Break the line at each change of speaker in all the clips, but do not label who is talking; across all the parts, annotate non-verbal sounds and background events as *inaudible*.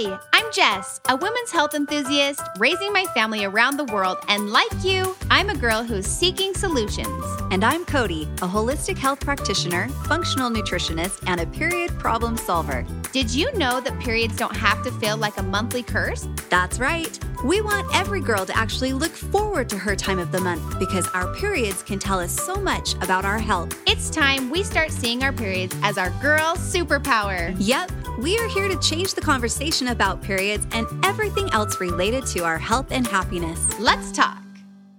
Hi, I'm Jess, a women's health enthusiast raising my family around the world. And like you, I'm a girl who's seeking solutions.
And I'm Cody, a holistic health practitioner, functional nutritionist, and a period problem solver.
Did you know that periods don't have to feel like a monthly curse?
That's right. We want every girl to actually look forward to her time of the month because our periods can tell us so much about our health.
It's time we start seeing our periods as our girl superpower.
Yep, we are here to change the conversation about periods and everything else related to our health and happiness.
Let's talk.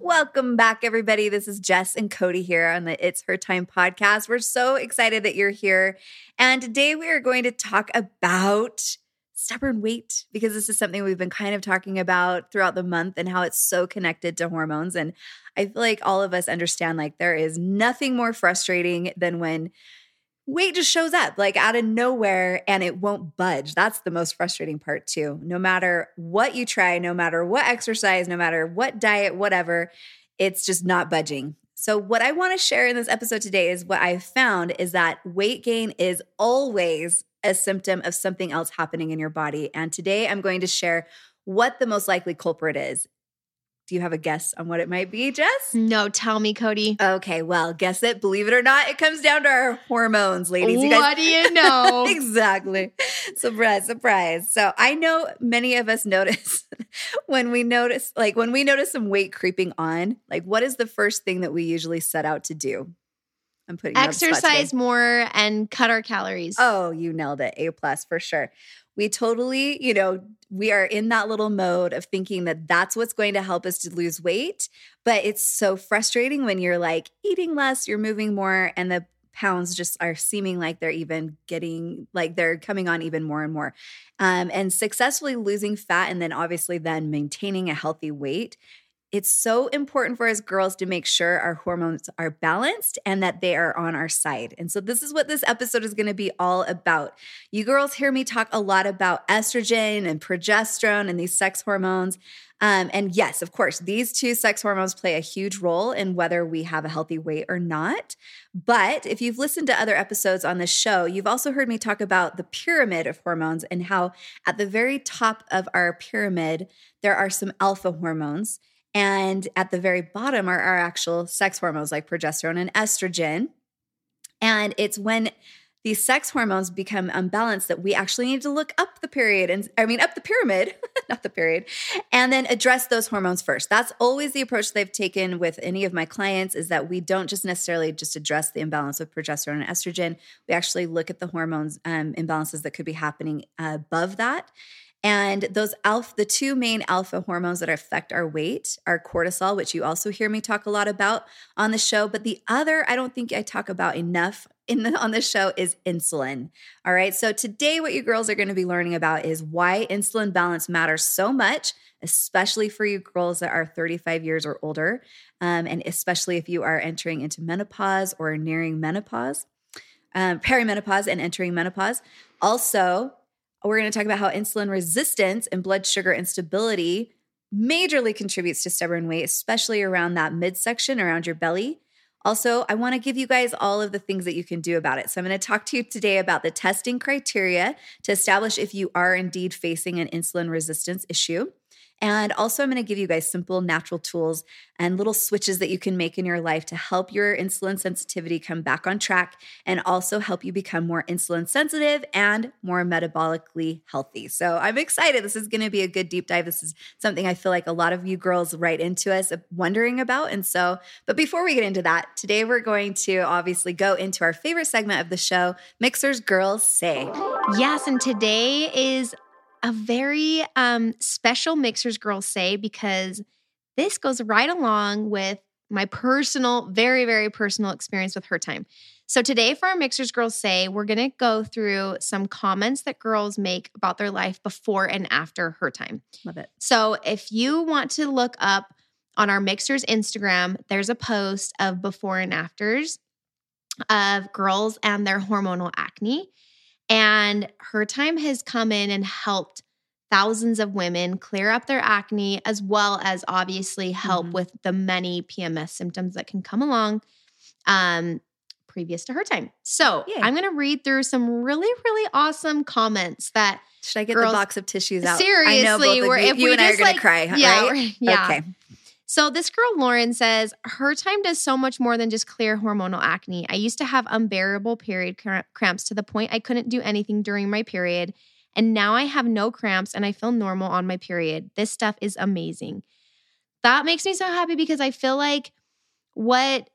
Welcome back, everybody. This is Jess and Cody here on the It's Her Time podcast. We're so excited that you're here. And today we are going to talk about stubborn weight because this is something we've been kind of talking about throughout the month and how it's so connected to hormones. And I feel like all of us understand like there is nothing more frustrating than when weight just shows up like out of nowhere and it won't budge. That's the most frustrating part, too. No matter what you try, no matter what exercise, no matter what diet, whatever, it's just not budging. So, what I want to share in this episode today is what I've found is that weight gain is always a symptom of something else happening in your body. And today I'm going to share what the most likely culprit is. Do you have a guess on what it might be, Jess?
No, tell me, Cody.
Okay, well, guess it. Believe it or not, it comes down to our hormones, ladies.
You guys- what do you know? *laughs*
exactly. Surprise, surprise. So I know many of us notice *laughs* when we notice, like when we notice some weight creeping on, like what is the first thing that we usually set out to do?
I'm putting exercise more and cut our calories.
Oh, you nailed it. A plus for sure. We totally, you know, we are in that little mode of thinking that that's what's going to help us to lose weight. But it's so frustrating when you're like eating less, you're moving more, and the pounds just are seeming like they're even getting like they're coming on even more and more um, and successfully losing fat and then obviously then maintaining a healthy weight it's so important for us girls to make sure our hormones are balanced and that they are on our side. And so, this is what this episode is going to be all about. You girls hear me talk a lot about estrogen and progesterone and these sex hormones. Um, and yes, of course, these two sex hormones play a huge role in whether we have a healthy weight or not. But if you've listened to other episodes on this show, you've also heard me talk about the pyramid of hormones and how at the very top of our pyramid, there are some alpha hormones. And at the very bottom are our actual sex hormones like progesterone and estrogen. And it's when these sex hormones become unbalanced that we actually need to look up the period and I mean up the pyramid, *laughs* not the period, and then address those hormones first. That's always the approach they've taken with any of my clients is that we don't just necessarily just address the imbalance of progesterone and estrogen. We actually look at the hormones um, imbalances that could be happening above that and those alpha, the two main alpha hormones that affect our weight are cortisol, which you also hear me talk a lot about on the show. But the other, I don't think I talk about enough in the, on the show is insulin. All right. So today, what you girls are going to be learning about is why insulin balance matters so much, especially for you girls that are 35 years or older, um, and especially if you are entering into menopause or nearing menopause, um, perimenopause, and entering menopause. Also, we're going to talk about how insulin resistance and blood sugar instability majorly contributes to stubborn weight, especially around that midsection, around your belly. Also, I want to give you guys all of the things that you can do about it. So, I'm going to talk to you today about the testing criteria to establish if you are indeed facing an insulin resistance issue. And also, I'm going to give you guys simple natural tools and little switches that you can make in your life to help your insulin sensitivity come back on track and also help you become more insulin sensitive and more metabolically healthy. So, I'm excited. This is going to be a good deep dive. This is something I feel like a lot of you girls write into us wondering about. And so, but before we get into that, today we're going to obviously go into our favorite segment of the show Mixhers Girls Say.
Yes. And today is a very um, special Mixhers Girls Say because this goes right along with my personal, very, very personal experience with her time. So, today for our Mixhers Girls Say, we're going to go through some comments that girls make about their life before and after her time.
Love it.
So, if you want to look up on our Mixhers Instagram, there's a post of before and afters of girls and their hormonal acne. And her time has come in and helped thousands of women clear up their acne, as well as obviously help mm-hmm. with the many PMS symptoms that can come along. Um, previous to her time. So
Yay.
I'm going to read through some really, really awesome comments that
Should I get
Girls-
the box of tissues out? I know
seriously,
both
where
of you,
if
you
we
and I are
just
going
like,
to cry,
yeah,
right?
we're- yeah.
Okay.
So this girl Lauren says her time does so much more than just clear hormonal acne. I used to have unbearable period cra- cramps to the point I couldn't do anything during my period, and now I have no cramps and I feel normal on my period. This stuff is amazing. That makes me so happy because I feel like what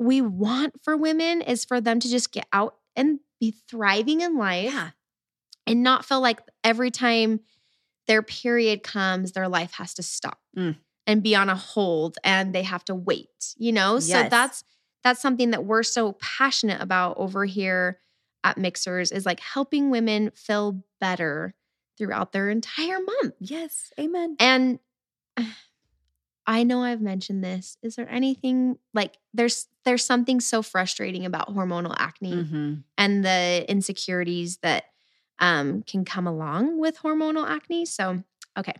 we want for women is for them to just get out and be thriving in life
Yeah.
and not feel like every time their period comes, their life has to stop
Mm.
And be on a hold and they have to wait, you know? So that's that's something that we're so passionate about over here at Mixhers is like helping women feel better throughout their entire month.
Yes. Amen.
And *sighs* I know I've mentioned this. Is there anything like there's there's something so frustrating about hormonal acne
Mhm.
and the insecurities that um, can come along with hormonal acne. So, okay,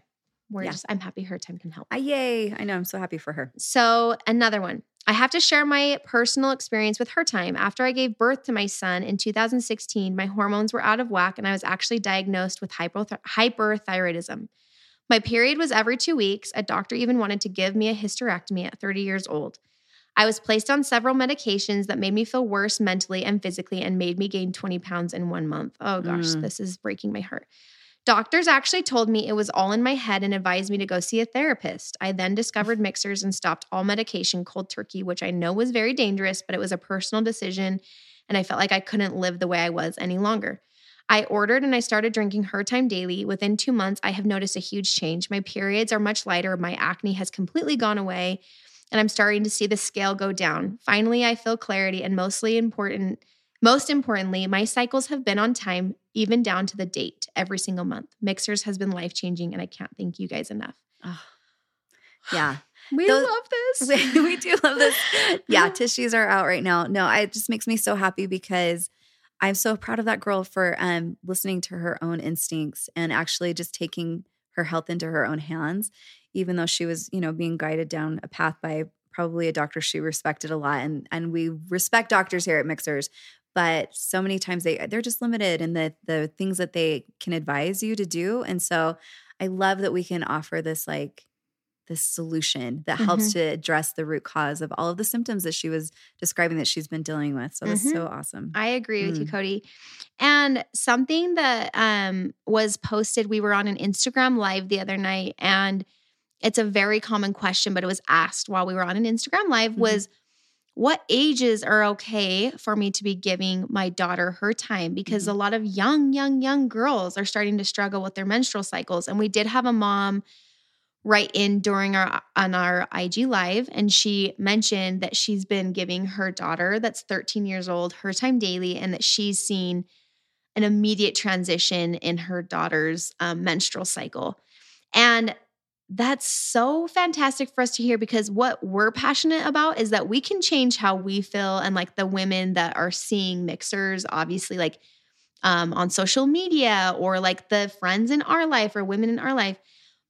we're
Yeah.
just, I'm happy her time can help.
Ah, yay. I know. I'm so happy for her.
So, another one. I have to share my personal experience with her time. After I gave birth to my son in 2016, my hormones were out of whack and I was actually diagnosed with hypoth- hyperthyroidism. My period was every two weeks. A doctor even wanted to give me a hysterectomy at 30 years old. I was placed on several medications that made me feel worse mentally and physically and made me gain 20 pounds in one month. Oh gosh,
Mm.
this is breaking my heart. Doctors actually told me it was all in my head and advised me to go see a therapist. I then discovered Mixhers and stopped all medication cold turkey, which I know was very dangerous, but it was a personal decision and I felt like I couldn't live the way I was any longer. I ordered and I started drinking her time daily. Within two months, I have noticed a huge change. My periods are much lighter. My acne has completely gone away, and I'm starting to see the scale go down. Finally, I feel clarity, and mostly important, most importantly, my cycles have been on time, even down to the date, every single month. Mixhers has been life changing, and I can't thank you guys enough.
Oh. Yeah. *sighs*
We
Those-
love this. *laughs*
we, we do love this. *laughs* Yeah, tissues are out right now. No, I- it just makes me so happy because I'm so proud of that girl for um, listening to her own instincts and actually just taking her health into her own hands, even though she was, you know, being guided down a path by probably a doctor she respected a lot. And and we respect doctors here at Mixhers, but so many times they they're just limited in the the things that they can advise you to do. And so I love that we can offer this like this solution that helps to address the root cause of all of the symptoms that she was describing that she's been dealing with. So that's
Mhm.
so awesome.
I agree with you,
Mm.
Cody. And something that um, was posted, we were on an Instagram live the other night, and it's a very common question, but it was asked while we were on an Instagram live
Mhm.
was what ages are okay for me to be giving my daughter her time? Because
Mm-hmm.
a lot of young, young, young girls are starting to struggle with their menstrual cycles. And we did have a mom write in during our on our IG live and she mentioned that she's been giving her daughter that's 13 years old her time daily and that she's seen an immediate transition in her daughter's um, menstrual cycle. And that's so fantastic for us to hear because what we're passionate about is that we can change how we feel and like the women that are seeing Mixhers obviously like um, on social media or like the friends in our life or women in our life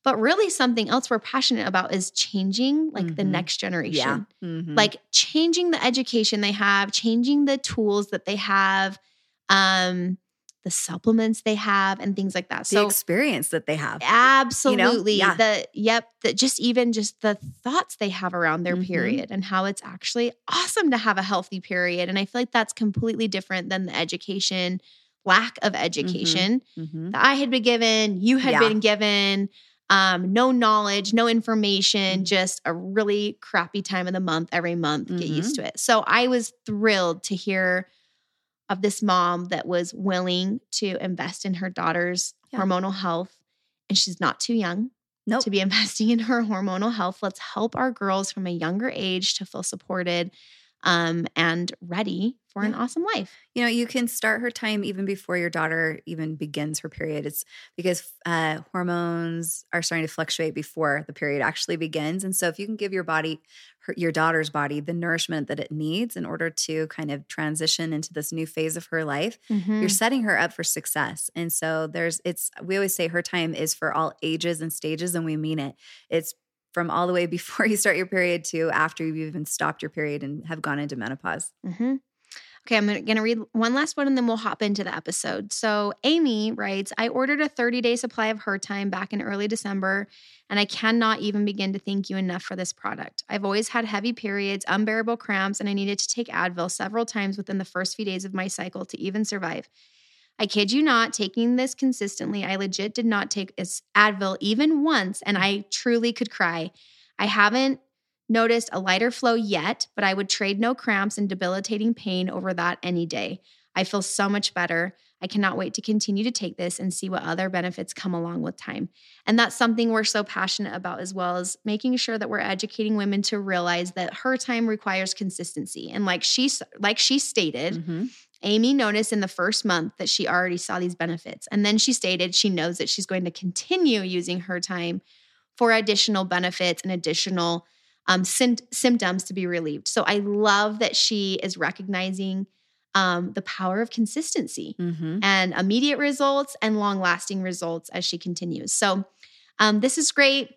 but really something else we're passionate about is changing like the
Mhm.
next generation
Yeah. Mhm.
like changing the education they have changing the tools that they have um the supplements they have and things like that
the
so
experience that they have.
absolutely
Yeah.
the yep the just even just the thoughts they have around their
Mhm.
period and how it's actually awesome to have a healthy period and i feel like that's completely different than the education lack of education
Mhm.
that I had been given, you had
Yeah.
been given, um, no knowledge, no information,
Mhm.
just a really crappy time of the month every month. Get used
Mm-hmm.
to it. So I was thrilled to hear of this mom that was willing to invest in her daughter's
Yeah.
hormonal health. And she's not too young
Nope.
to be *laughs* investing in her hormonal health. Let's help our girls from a younger age to feel supported um, and ready for an awesome life.
You know, you can start her time even before your daughter even begins her period. It's because uh, hormones are starting to fluctuate before the period actually begins. And so, if you can give your body, her, your daughter's body, the nourishment that it needs in order to kind of transition into this new phase of her life,
Mm.
you're setting her up for success. And so, there's, it's, we always say her time is for all ages and stages, and we mean it. It's from all the way before *laughs* you start your period to after you've even stopped your period and have gone into menopause.
hmm Okay, I'm going to read one last one and then we'll hop into the episode. So, Amy writes I ordered a 30 day supply of her time back in early December, and I cannot even begin to thank you enough for this product. I've always had heavy periods, unbearable cramps, and I needed to take Advil several times within the first few days of my cycle to even survive. I kid you not, taking this consistently, I legit did not take Advil even once, and mm. I truly could cry. I haven't noticed a lighter flow yet, but I would trade no cramps and debilitating pain over that any day. I feel so much better. I cannot wait to continue to take this and see what other benefits come along with time. And that's something we're so passionate about as well as making sure that we're educating women to realize that her time requires consistency. And like she like she stated, mm-hmm. Amy noticed in the first month that she already saw these benefits. And then she stated she knows that she's going to continue using her time for additional benefits and additional um, symptoms to be relieved. So I love that she is recognizing um, the power of consistency mm-hmm. and immediate results and long lasting results as she continues. So um, this is great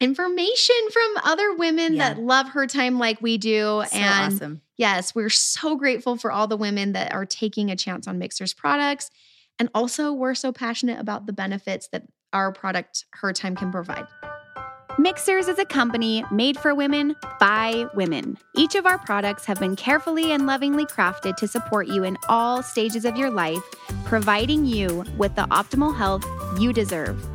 information from other women yeah. that love her time like we do.
So
and
awesome.
yes, we're so grateful for all the women that are taking a chance on Mixhers' products. And also, we're so passionate about the benefits that our product, Her Time, can provide.
Mixhers is a company made for women by women. Each of our products have been carefully and lovingly crafted to support you in all stages of your life, providing you with the optimal health you deserve.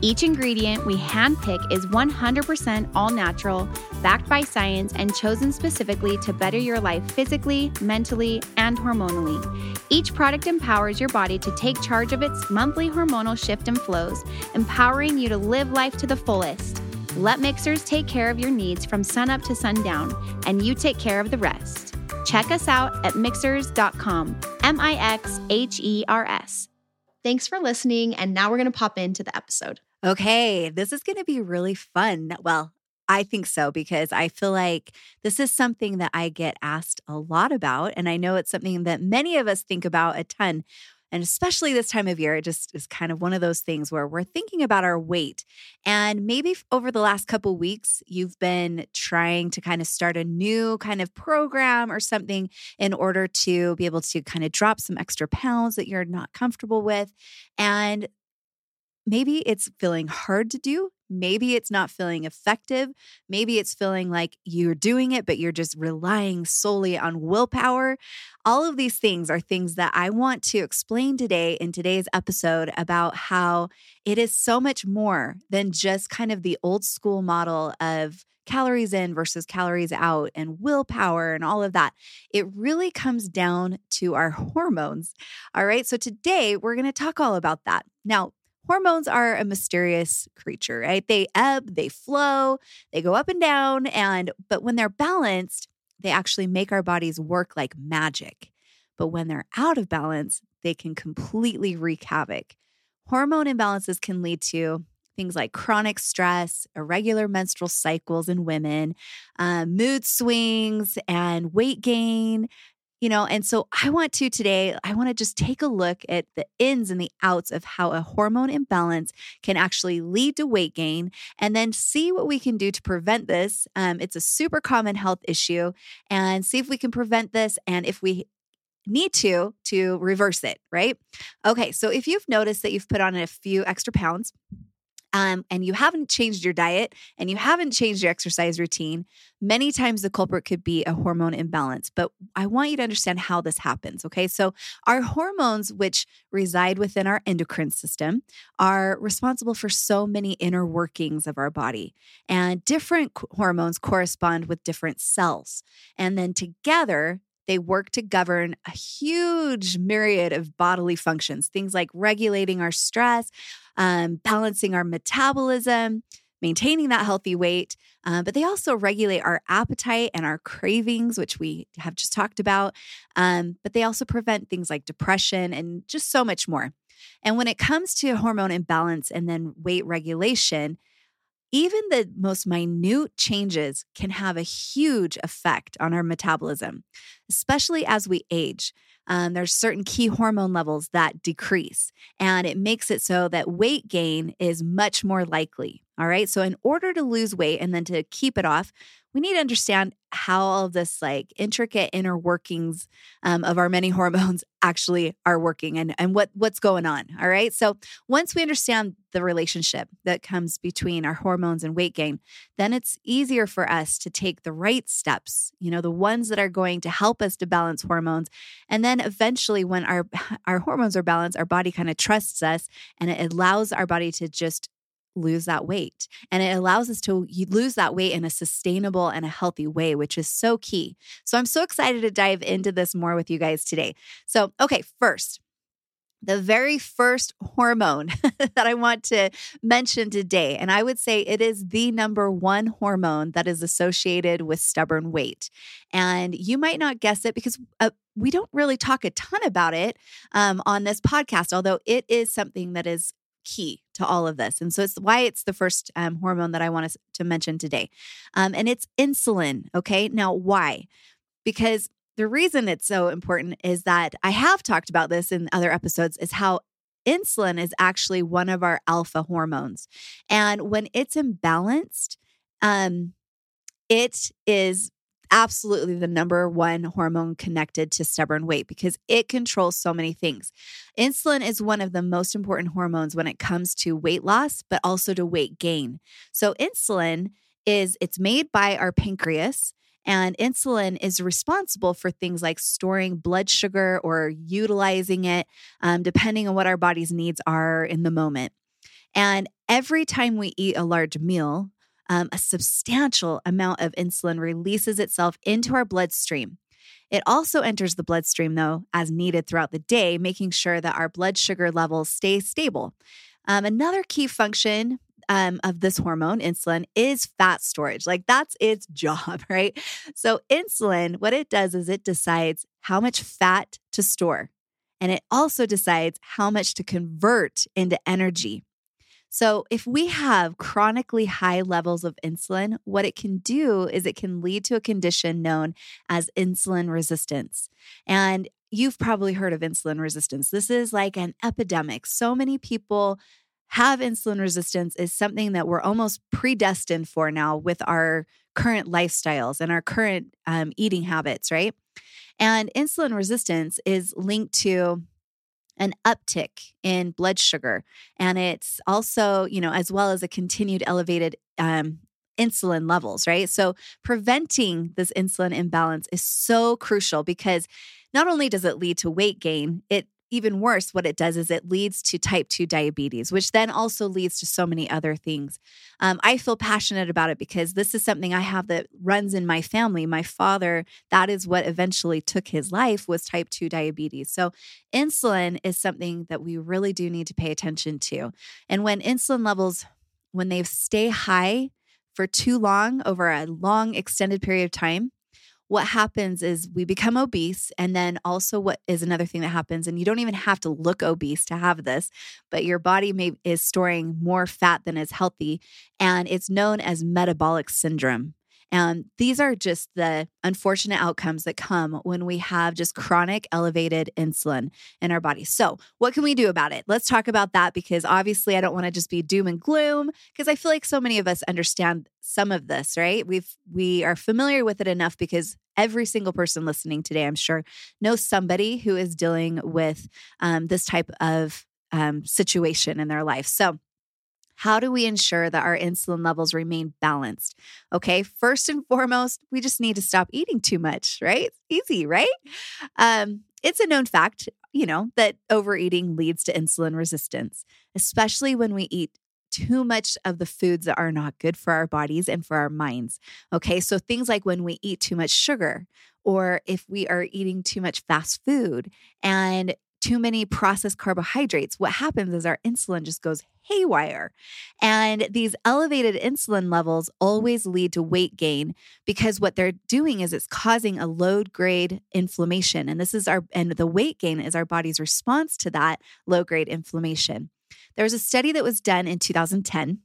Each ingredient we handpick is 100% all natural, backed by science, and chosen specifically to better your life physically, mentally, and hormonally. Each product empowers your body to take charge of its monthly hormonal shift and flows, empowering you to live life to the fullest. Let Mixhers take care of your needs from sunup to sundown, and you take care of the rest. Check us out at mixhers.com. M I X H E R S.
Thanks for listening, and now we're going to pop into the episode.
Okay, this is going to be really fun. Well, I think so because I feel like this is something that I get asked a lot about. And I know it's something that many of us think about a ton and especially this time of year, it just is kind of one of those things where we're thinking about our weight. And maybe over the last couple weeks, you've been trying to kind of start a new kind of program or something in order to be able to kind of drop some extra pounds that you're not comfortable with. And maybe it's feeling hard to do. Maybe it's not feeling effective. Maybe it's feeling like you're doing it, but you're just relying solely on willpower. All of these things are things that I want to explain today in today's episode about how it is so much more than just kind of the old school model of calories in versus calories out and willpower and all of that. It really comes down to our hormones. All right. So today we're going to talk all about that. Now, hormones are a mysterious creature, right? They ebb, they flow, they go up and down and but when they're balanced, they actually make our bodies work like magic. But when they're out of balance, they can completely wreak havoc. Hormone imbalances can lead to things like chronic stress, irregular menstrual cycles in women, uh, mood swings, and weight gain, you know, and so I want to today, I want to just take a look at the ins and the outs of how a hormone imbalance can actually lead to weight gain and then see what we can do to prevent this. Um, it's a super common health issue and see if we can prevent this and if we need to to reverse it, right? Okay, so if you've noticed that you've put on a few extra pounds, um, and you haven't changed your diet and you haven't changed your exercise routine, many times the culprit could be a hormone imbalance. But I want you to understand how this happens. Okay. So, our hormones, which reside within our endocrine system, are responsible for so many inner workings of our body. And different hormones correspond with different cells. And then together, they work to govern a huge myriad of bodily functions, things like regulating our stress, um, balancing our metabolism, maintaining that healthy weight. Uh, but they also regulate our appetite and our cravings, which we have just talked about. Um, but they also prevent things like depression and just so much more. And when it comes to hormone imbalance and then weight regulation, even the most minute changes can have a huge effect on our metabolism, especially as we age. Um, there's certain key hormone levels that decrease, and it makes it so that weight gain is much more likely. All right. So, in order to lose weight and then to keep it off, we need to understand how all of this like intricate inner workings um, of our many *laughs* hormones actually are working and, and what what's going on all right so once we understand the relationship that comes between our hormones and weight gain then it's easier for us to take the right steps you know the ones that are going to help us to balance hormones and then eventually when our *sighs* our hormones are balanced our body kind of trusts us and it allows our body to just lose that weight. And it allows us to lose that weight in a sustainable and a healthy way, which is so key. So I'm so excited to dive into this more with you guys today. So, okay, first, the very first hormone *laughs* that I want to mention today, and I would say it is the number one hormone that is associated with stubborn weight. And you might not guess it because uh, we don't really talk a ton about it um, on this podcast, although it is something that is key to all of this. And so it's why it's the first um, hormone that I want us to mention today. Um, and it's insulin. Okay. Now, why? Because the reason it's so important is that I have talked about this in other episodes, is how insulin is actually one of our alpha hormones. And when it's imbalanced, um, it is absolutely the number one hormone connected to stubborn weight because it controls so many things. Insulin is one of the most important hormones when it comes to weight loss, but also to weight gain. So, insulin is it's made by our pancreas. And insulin is responsible for things like storing blood sugar or utilizing it, um, depending on what our body's needs are in the moment. And every time we eat a large meal, um, a substantial amount of insulin releases itself into our bloodstream. It also enters the bloodstream, though, as needed throughout the day, making sure that our blood sugar levels stay stable. Um, another key function um, of this hormone, insulin, is fat storage. Like that's its *laughs* job, right? So, insulin, what it does is it decides how much fat to store, and it also decides how much to convert into energy. So, if we have chronically high levels of insulin, what it can do is it can lead to a condition known as insulin resistance. And you've probably heard of insulin resistance. This is like an epidemic. So many people have insulin resistance is something that we're almost predestined for now with our current lifestyles and our current um, eating habits, right? And insulin resistance is linked to an uptick in blood sugar. And it's also, you know, as well as a continued elevated um, insulin levels, right? So preventing this insulin imbalance is so crucial because not only does it lead to weight gain, it even worse, what it does is it leads to type 2 diabetes, which then also leads to so many other things. Um, I feel passionate about it because this is something I have that runs in my family. My father, that is what eventually took his life, was type 2 diabetes. So, insulin is something that we really do need to pay attention to. And when insulin levels, when they stay high for too long over a long extended period of time, what happens is we become obese. And then also, what is another thing that happens, and you don't even have to look obese to have this, but your body may, is storing more fat than is healthy. And it's known as metabolic syndrome. And these are just the unfortunate outcomes that come when we have just chronic elevated insulin in our body. So, what can we do about it? Let's talk about that because obviously I don't want to just be doom and gloom because I feel like so many of us understand some of this, right? We've we are familiar with it enough because every single person listening today, I'm sure, knows somebody who is dealing with um, this type of um, situation in their life. So, how do we ensure that our insulin levels remain balanced? Okay, first and foremost, we just need to stop eating too much, right? Easy, right? Um, it's a known fact, you know, that overeating leads to insulin resistance, especially when we eat too much of the foods that are not good for our bodies and for our minds. Okay, so things like when we eat too much sugar, or if we are eating too much fast food and too many processed carbohydrates, what happens is our insulin just goes haywire. And these elevated insulin levels always lead to weight gain because what they're doing is it's causing a low grade inflammation. And this is our, and the weight gain is our body's response to that low grade inflammation. There was a study that was done in 2010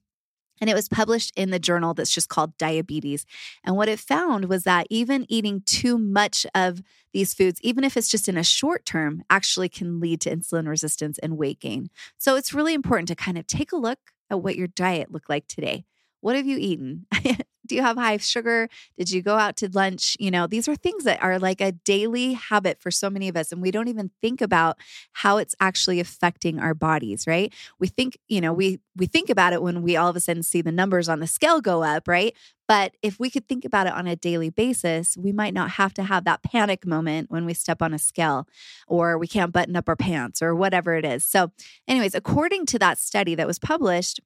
and it was published in the journal that's just called Diabetes. And what it found was that even eating too much of these foods, even if it's just in a short term, actually can lead to insulin resistance and weight gain. So it's really important to kind of take a look at what your diet looked like today. What have you eaten? *laughs* Do you have high sugar? Did you go out to lunch? You know, these are things that are like a daily habit for so many of us. And we don't even think about how it's actually affecting our bodies, right? We think, you know, we we think about it when we all of a sudden see the numbers on the scale go up, right? But if we could think about it on a daily basis, we might not have to have that panic moment when we step on a scale or we can't button up our pants or whatever it is. So, anyways, according to that study that was published,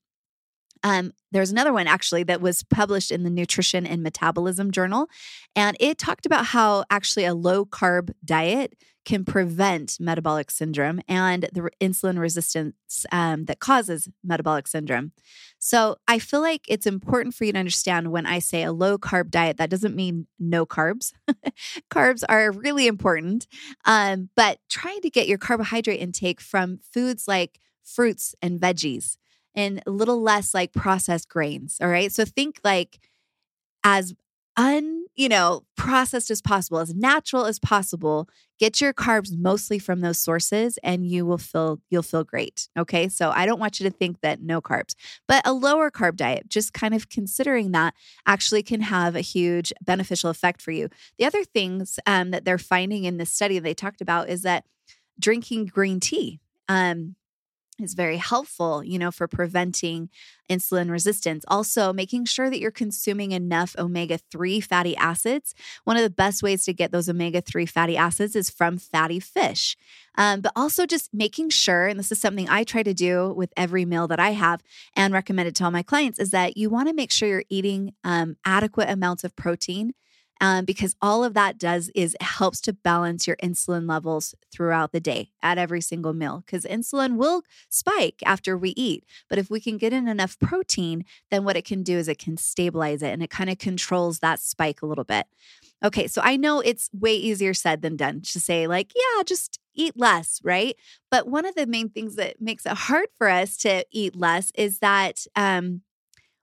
um, there's another one actually that was published in the Nutrition and Metabolism Journal. And it talked about how actually a low carb diet can prevent metabolic syndrome and the insulin resistance um, that causes metabolic syndrome. So I feel like it's important for you to understand when I say a low carb diet, that doesn't mean no carbs. *laughs* carbs are really important, um, but trying to get your carbohydrate intake from foods like fruits and veggies and a little less like processed grains. All right. So think like as un, you know, processed as possible, as natural as possible. Get your carbs mostly from those sources and you will feel you'll feel great. Okay? So I don't want you to think that no carbs. But a lower carb diet, just kind of considering that actually can have a huge beneficial effect for you. The other things um, that they're finding in this study they talked about is that drinking green tea um, is very helpful, you know, for preventing insulin resistance. Also, making sure that you're consuming enough omega 3 fatty acids. One of the best ways to get those omega 3 fatty acids is from fatty fish. Um, but also just making sure, and this is something I try to do with every meal that I have and recommend it to all my clients, is that you want to make sure you're eating um, adequate amounts of protein um, because all of that does is it helps to balance your insulin levels throughout the day at every single meal because insulin will spike after we eat. But if we can get in enough protein, then what it can do is it can stabilize it and it kind of controls that spike a little bit. Okay, so I know it's way easier said than done to say, like, yeah, just eat less, right? But one of the main things that makes it hard for us to eat less is that um,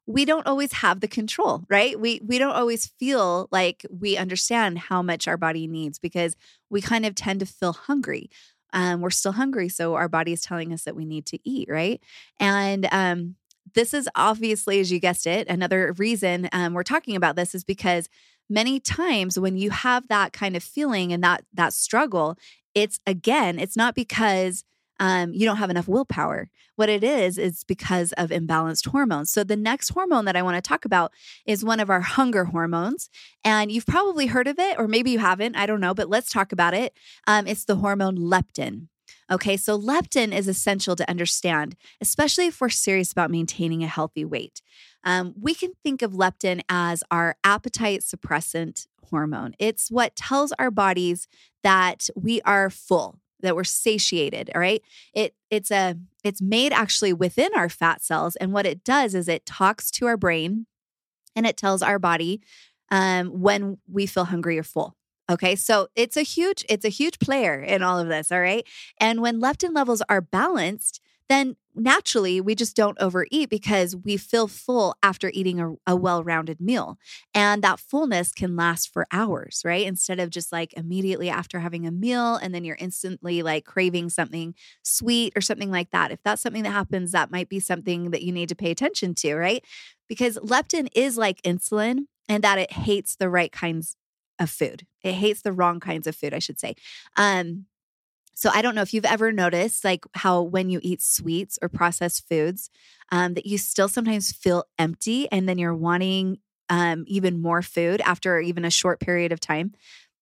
we don't always have the control, right? We we don't always feel like we understand how much our body needs because we kind of tend to feel hungry. Um, we're still hungry, so our body is telling us that we need to eat, right? And um, this is obviously, as you guessed it, another reason um, we're talking about this is because many times when you have that kind of feeling and that that struggle, it's again, it's not because um, you don't have enough willpower. What it is, is because of imbalanced hormones. So, the next hormone that I want to talk about is one of our hunger hormones. And you've probably heard of it, or maybe you haven't. I don't know, but let's talk about it. Um, it's the hormone leptin. Okay, so leptin is essential to understand, especially if we're serious about maintaining a healthy weight. Um, we can think of leptin as our appetite suppressant hormone. It's what tells our bodies that we are full, that we're satiated all right? It it's a it's made actually within our fat cells and what it does is it talks to our brain and it tells our body um, when we feel hungry or full okay? So it's a huge it's a huge player in all of this all right? And when leptin levels are balanced then naturally we just don't overeat because we feel full after eating a, a well rounded meal. And that fullness can last for hours, right? Instead of just like immediately after having a meal and then you're instantly like craving something sweet or something like that. If that's something that happens, that might be something that you need to pay attention to, right? Because leptin is like insulin and that it hates the right kinds of food. It hates the wrong kinds of food, I should say. Um, so I don't know if you've ever noticed, like how when you eat sweets or processed foods, um, that you still sometimes feel empty, and then you're wanting um, even more food after even a short period of time,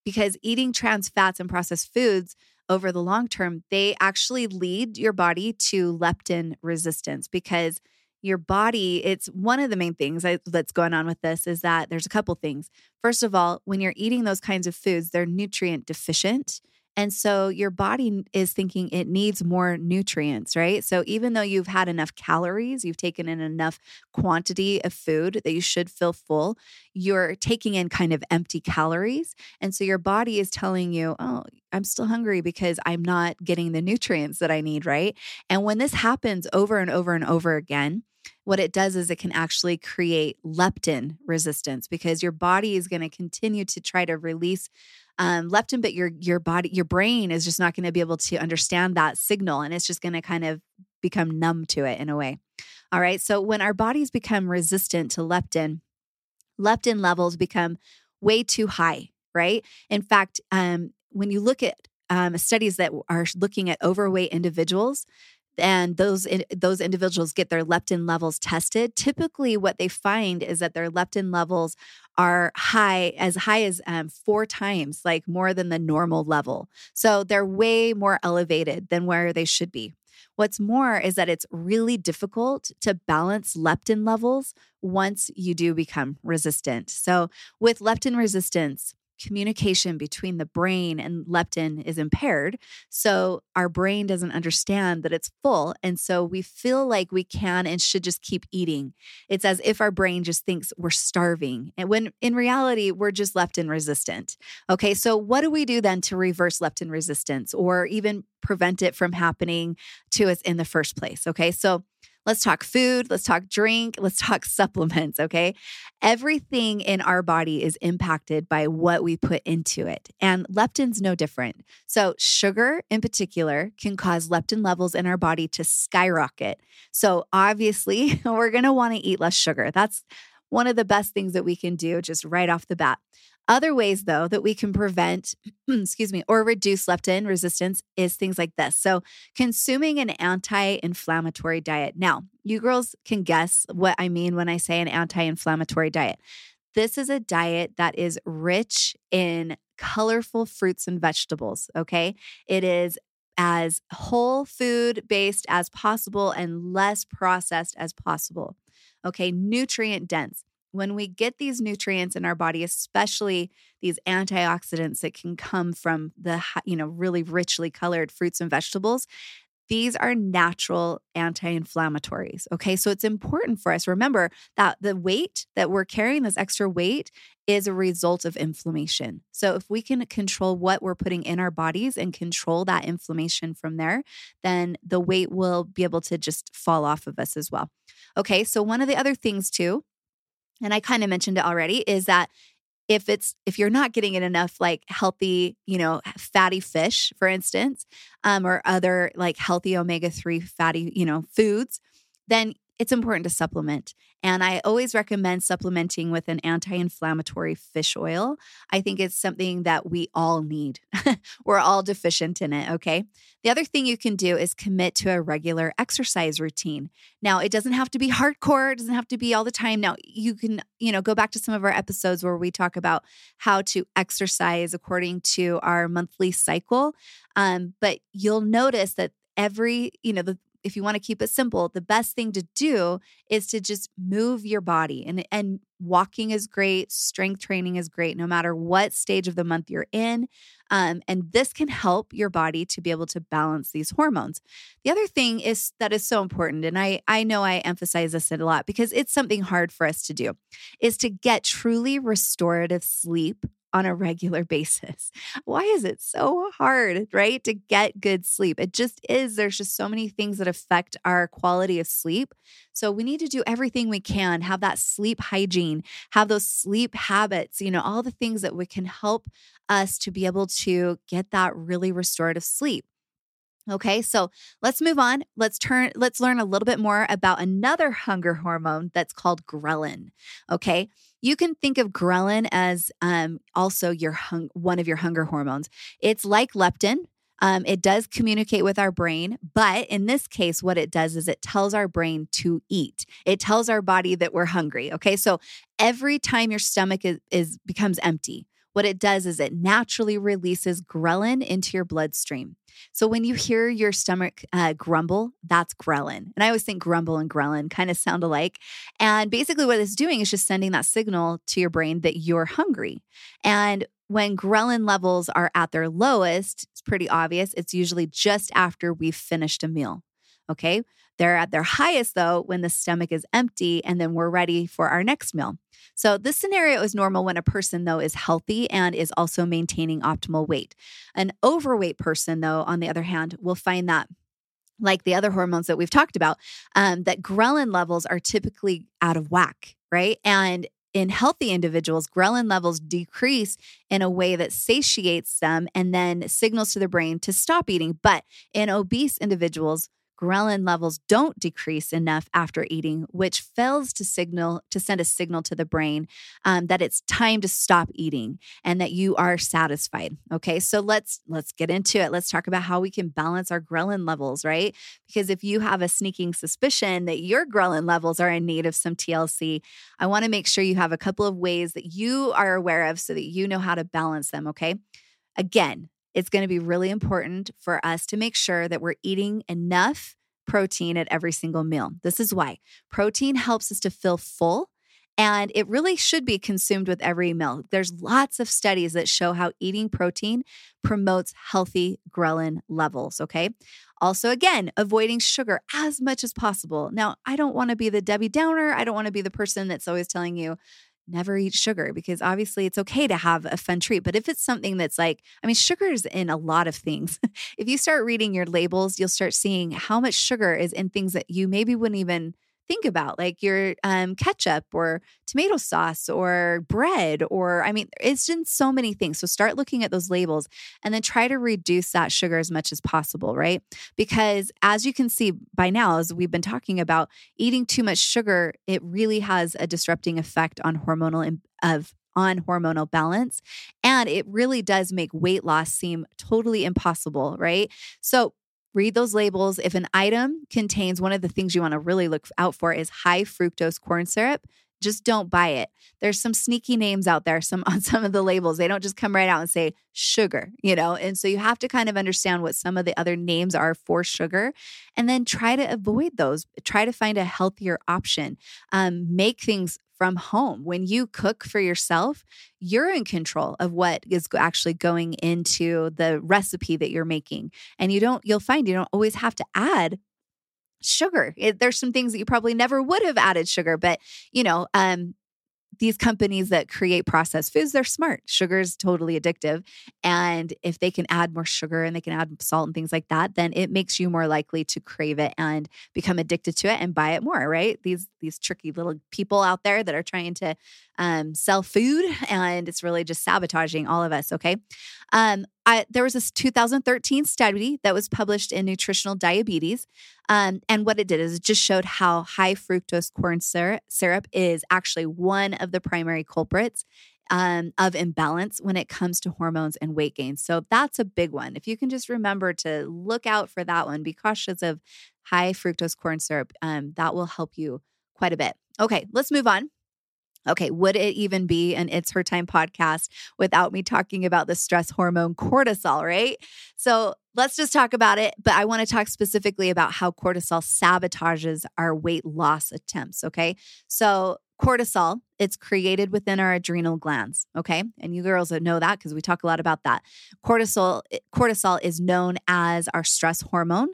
because eating trans fats and processed foods over the long term, they actually lead your body to leptin resistance because your body it's one of the main things that's going on with this is that there's a couple things. First of all when you're eating those kinds of foods they're nutrient deficient and so your body is thinking it needs more nutrients, right? So even though you've had enough calories, you've taken in enough quantity of food that you should feel full, you're taking in kind of empty calories. And so your body is telling you, oh, I'm still hungry because I'm not getting the nutrients that I need, right? And when this happens over and over and over again, what it does is it can actually create leptin resistance because your body is going to continue to try to release um, leptin, but your your body, your brain is just not going to be able to understand that signal, and it's just going to kind of become numb to it in a way. All right. So when our bodies become resistant to leptin, leptin levels become way too high, right? In fact, um, when you look at um, studies that are looking at overweight individuals, and those those individuals get their leptin levels tested. Typically what they find is that their leptin levels are high as high as um, four times like more than the normal level. So they're way more elevated than where they should be. What's more is that it's really difficult to balance leptin levels once you do become resistant. So with leptin resistance communication between the brain and leptin is impaired. So our brain doesn't understand that it's full. And so we feel like we can and should just keep eating. It's as if our brain just thinks we're starving. And when in reality, we're just leptin resistant. Okay. So what do we do then to reverse leptin resistance or even prevent it from happening to us in the first place? Okay. So Let's talk food. Let's talk drink. Let's talk *laughs* supplements. Okay. Everything in our body is impacted by what we put into it. And leptin's no different. So, sugar in particular can cause leptin levels in our body to skyrocket. So, obviously, *laughs* we're going to want to eat less sugar. That's one of the best things that we can do just right off the bat. Other ways, though, that we can prevent, *clears throat* excuse me, or reduce leptin resistance is things like this. So, consuming an anti inflammatory diet. Now, you girls can guess what I mean when I say an anti inflammatory diet. This is a diet that is rich in colorful fruits and vegetables. Okay. It is as whole food based as possible and less processed as possible. Okay. Nutrient dense when we get these nutrients in our body, especially these antioxidants that can come from the you know really richly colored fruits and vegetables, these are natural anti-inflammatories. Okay, so it's important for us remember that the weight that we're carrying, this extra weight, is a result of inflammation. So if we can control what we're putting in our bodies and control that inflammation from there, then the weight will be able to just fall off of us as well. Okay, so one of the other things too and I kind of mentioned it already, is that if it's if you're not getting in enough like healthy you know fatty fish for instance um, or other like healthy omega-3 fatty you know foods then it's important to supplement. And I always recommend supplementing with an anti inflammatory fish oil. I think it's something that we all need. *laughs* We're all deficient in it. Okay. The other thing you can do is commit to a regular exercise routine. Now, it doesn't have to be hardcore, it doesn't have to be all the time. Now, you can, you know, go back to some of our episodes where we talk about how to exercise according to our monthly cycle. Um, but you'll notice that every, you know, the if you want to keep it simple, the best thing to do is to just move your body. And and walking is great, strength training is great, no matter what stage of the month you're in. Um, and this can help your body to be able to balance these hormones. The other thing is that is so important, and I I know I emphasize this a lot because it's something hard for us to do, is to get truly restorative sleep on a regular *laughs* basis. Why is it so hard, right, to get good sleep? It just is. There's just so many things that affect our quality of sleep. So we need to do everything we can, have that sleep hygiene, have those sleep habits, you know, all the things that we can help us to be able to get that really restorative sleep. Okay, so let's move on. Let's turn let's learn a little bit more about another hunger hormone that's called ghrelin. Okay? You can think of ghrelin as um, also your hung- one of your hunger hormones. It's like leptin. Um, it does communicate with our brain, but in this case, what it does is it tells our brain to eat. It tells our body that we're hungry. Okay, so every time your stomach is, is becomes empty, what it does is it naturally releases ghrelin into your bloodstream. So when you hear your stomach uh, grumble, that's ghrelin. And I always think grumble and ghrelin kind of sound alike. And basically, what it's doing is just sending that signal to your brain that you're hungry. And when ghrelin levels are at their lowest, it's pretty obvious. It's usually just after we've finished a meal. Okay. They're at their highest, though, when the stomach is empty and then we're ready for our next meal. So, this scenario is normal when a person, though, is healthy and is also maintaining optimal weight. An overweight person, though, on the other hand, will find that like the other hormones that we've talked about, um, that ghrelin levels are typically out of whack, right? And in healthy individuals, ghrelin levels decrease in a way that satiates them and then signals to the brain to stop eating. But in obese individuals, ghrelin levels don't decrease enough after eating, which fails to signal to send a signal to the brain um, that it's time to stop eating and that you are satisfied. Okay, so let's let's get into it. Let's talk about how we can balance our ghrelin levels, right? Because if you have a sneaking suspicion that your ghrelin levels are in need of some TLC, I want to make sure you have a couple of ways that you are aware of so that you know how to balance them. Okay. Again, it's going to be really important for us to make sure that we're eating enough protein at every single meal. This is why protein helps us to feel full and it really should be consumed with every meal. There's lots of studies that show how eating protein promotes healthy ghrelin levels, okay? Also, again, avoiding sugar as much as possible. Now, I don't want to be the Debbie Downer. I don't want to be the person that's always telling you, never eat sugar because obviously it's okay to have a fun treat. But if it's something that's like, I mean, sugar is in a lot of things. *laughs* if you start reading your labels, you'll start seeing how much sugar is in things that you maybe wouldn't even think about, like your um, ketchup or tomato sauce or bread, or I mean, it's in so many things. So start looking at those labels and then try to reduce that sugar as much as possible, right? Because as you can see by now, as we've been talking about, eating too much sugar, it really has a disrupting effect on hormonal of on hormonal balance. And it really does make weight loss seem totally impossible, right? So read those labels. If an item contains one of the things you want to really look out for is high fructose corn syrup, just don't buy it. There's some sneaky names out there some *laughs* on some of the labels. They don't just come right out and say sugar, you know? And so you have to kind of understand what some of the other names are for sugar and then try to avoid those. Try to find a healthier option. Um, make things from home. When you cook for yourself, you're in control of what is actually going into the recipe that you're making. And you don't, you'll find you don't always have to add sugar. It, there's some things that you probably never would have added sugar, but you know, um, these companies that create processed foods, they're smart. Sugar is totally addictive. And if they can add more sugar and they can add salt and things like that, then it makes you more likely to crave it and become addicted to it and buy it more, right? These these tricky little people out there that are trying to um, sell food and it's really just sabotaging all of us. Okay. Um, I, there was this 2013 study that was published in Nutritional Diabetes. Um, and what it did is it just showed how high fructose corn syrup, is actually one of the primary culprits um, of imbalance when it comes to hormones and weight gain. So that's a big one. If you can just remember to look out for that one, be cautious of high fructose corn syrup, um, that will help you quite a bit. Okay, let's move on. Okay, would it even be an It's Her Time podcast without me talking about the stress hormone cortisol, right? So let's just talk about it. But I want to talk specifically about how cortisol sabotages our weight loss attempts. Okay. So, cortisol, it's created within our adrenal glands. Okay. And you girls know that because we talk a lot about that. Cortisol, eh, cortisol is known as our stress hormone,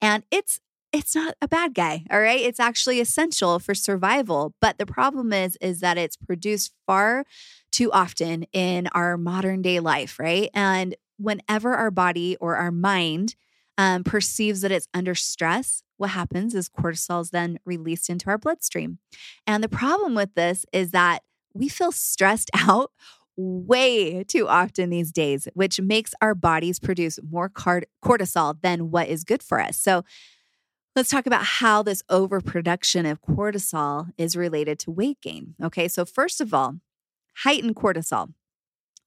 and it's it's not a bad guy all right? It's actually essential for survival but the problem is is that it's produced far too often in our modern day life right? And whenever our body or our mind um, perceives that it's under stress what happens is cortisol is then released into our bloodstream. And the problem with this is that we feel stressed *laughs* out way too often these days, which makes our bodies produce more cortisol than what is good for us. So, Let's talk about how this overproduction of cortisol is related to weight gain. Okay, so first of all, heightened cortisol.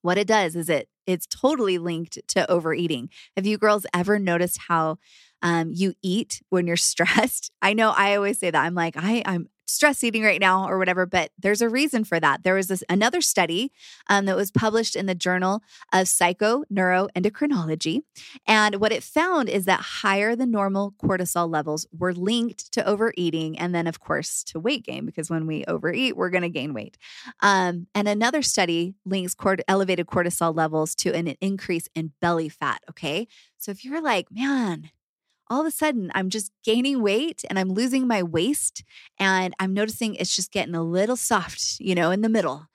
What it does is it it's totally linked to overeating. Have you girls ever noticed how um, you eat when you're *laughs* stressed? I know I always say that. I'm like, I, I'm stress eating right now or whatever, but there's a reason for that. There was this another study um, that was published in the Journal of Psychoneuroendocrinology. And what it found is that higher than normal cortisol levels were linked to overeating and then, of course, to weight gain, because when we overeat, we're going to gain weight. Um, and another study links cort- elevated cortisol levels to an increase in belly fat. Okay. So if you're like, man, all of a sudden I'm just gaining weight and I'm losing my waist and I'm noticing it's just getting a little soft, you know, in the middle.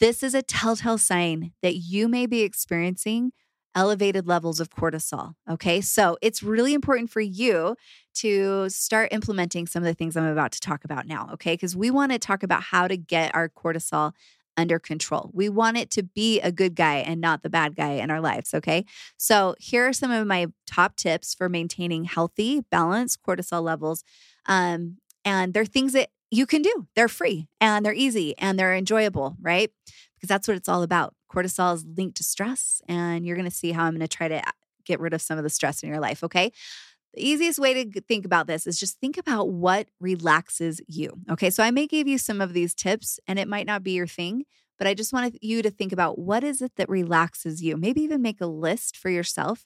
This is a telltale sign that you may be experiencing elevated levels of cortisol. Okay. So it's really important for you to start implementing some of the things I'm about to talk about now. Okay. Because we want to talk about how to get our cortisol under control. We want it to be a good guy and not the bad guy in our lives. Okay. So, here are some of my top tips for maintaining healthy, balanced cortisol levels. Um, and they're things that you can do. They're free and they're easy and they're enjoyable, right? Because that's what it's all about. Cortisol is linked to stress, and you're going to see how I'm going to try to get rid of some of the stress in your life. Okay. The easiest way to think about this is just think about what relaxes you. Okay. So I may give you some of these tips and it might not be your thing, but I just wanted you to think about what is it that relaxes you? Maybe even make a list for yourself.